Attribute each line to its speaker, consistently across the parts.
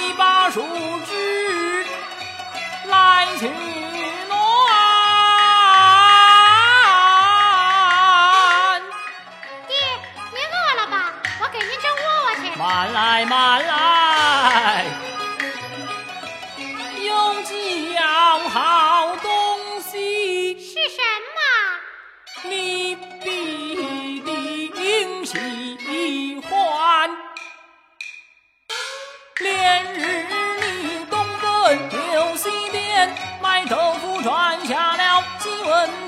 Speaker 1: 一把树枝来取暖
Speaker 2: 爹您饿了吧我给您蒸窝窝去。
Speaker 1: 慢来慢来。有几样好东西。
Speaker 2: 是什么？
Speaker 1: 你必定喜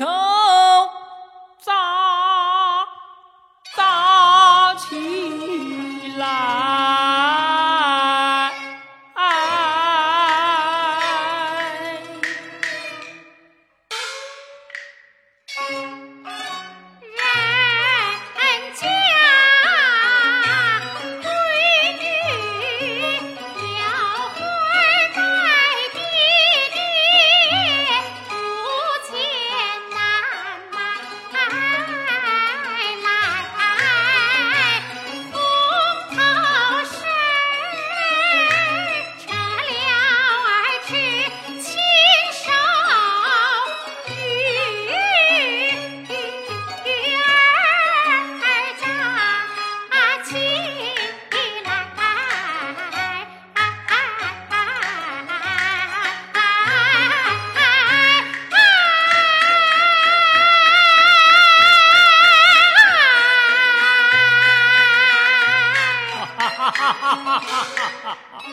Speaker 1: come. 哈哈哈哈哈哈哈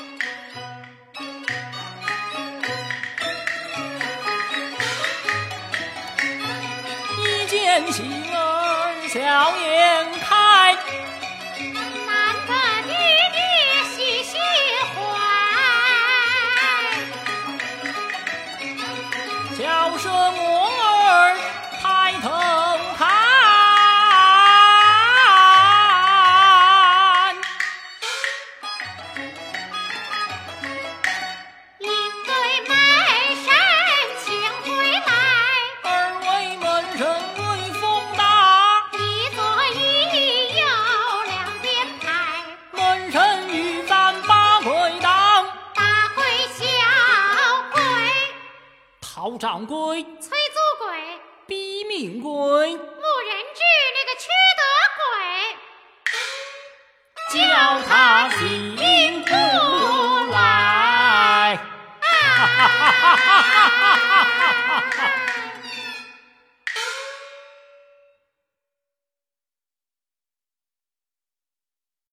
Speaker 1: 一见喜儿笑颜呐。掌柜，
Speaker 2: 崔租鬼，
Speaker 1: 逼命鬼、牧人
Speaker 2: 治那个缺德鬼，
Speaker 1: 叫
Speaker 2: 他
Speaker 1: 醒过来！
Speaker 2: 哈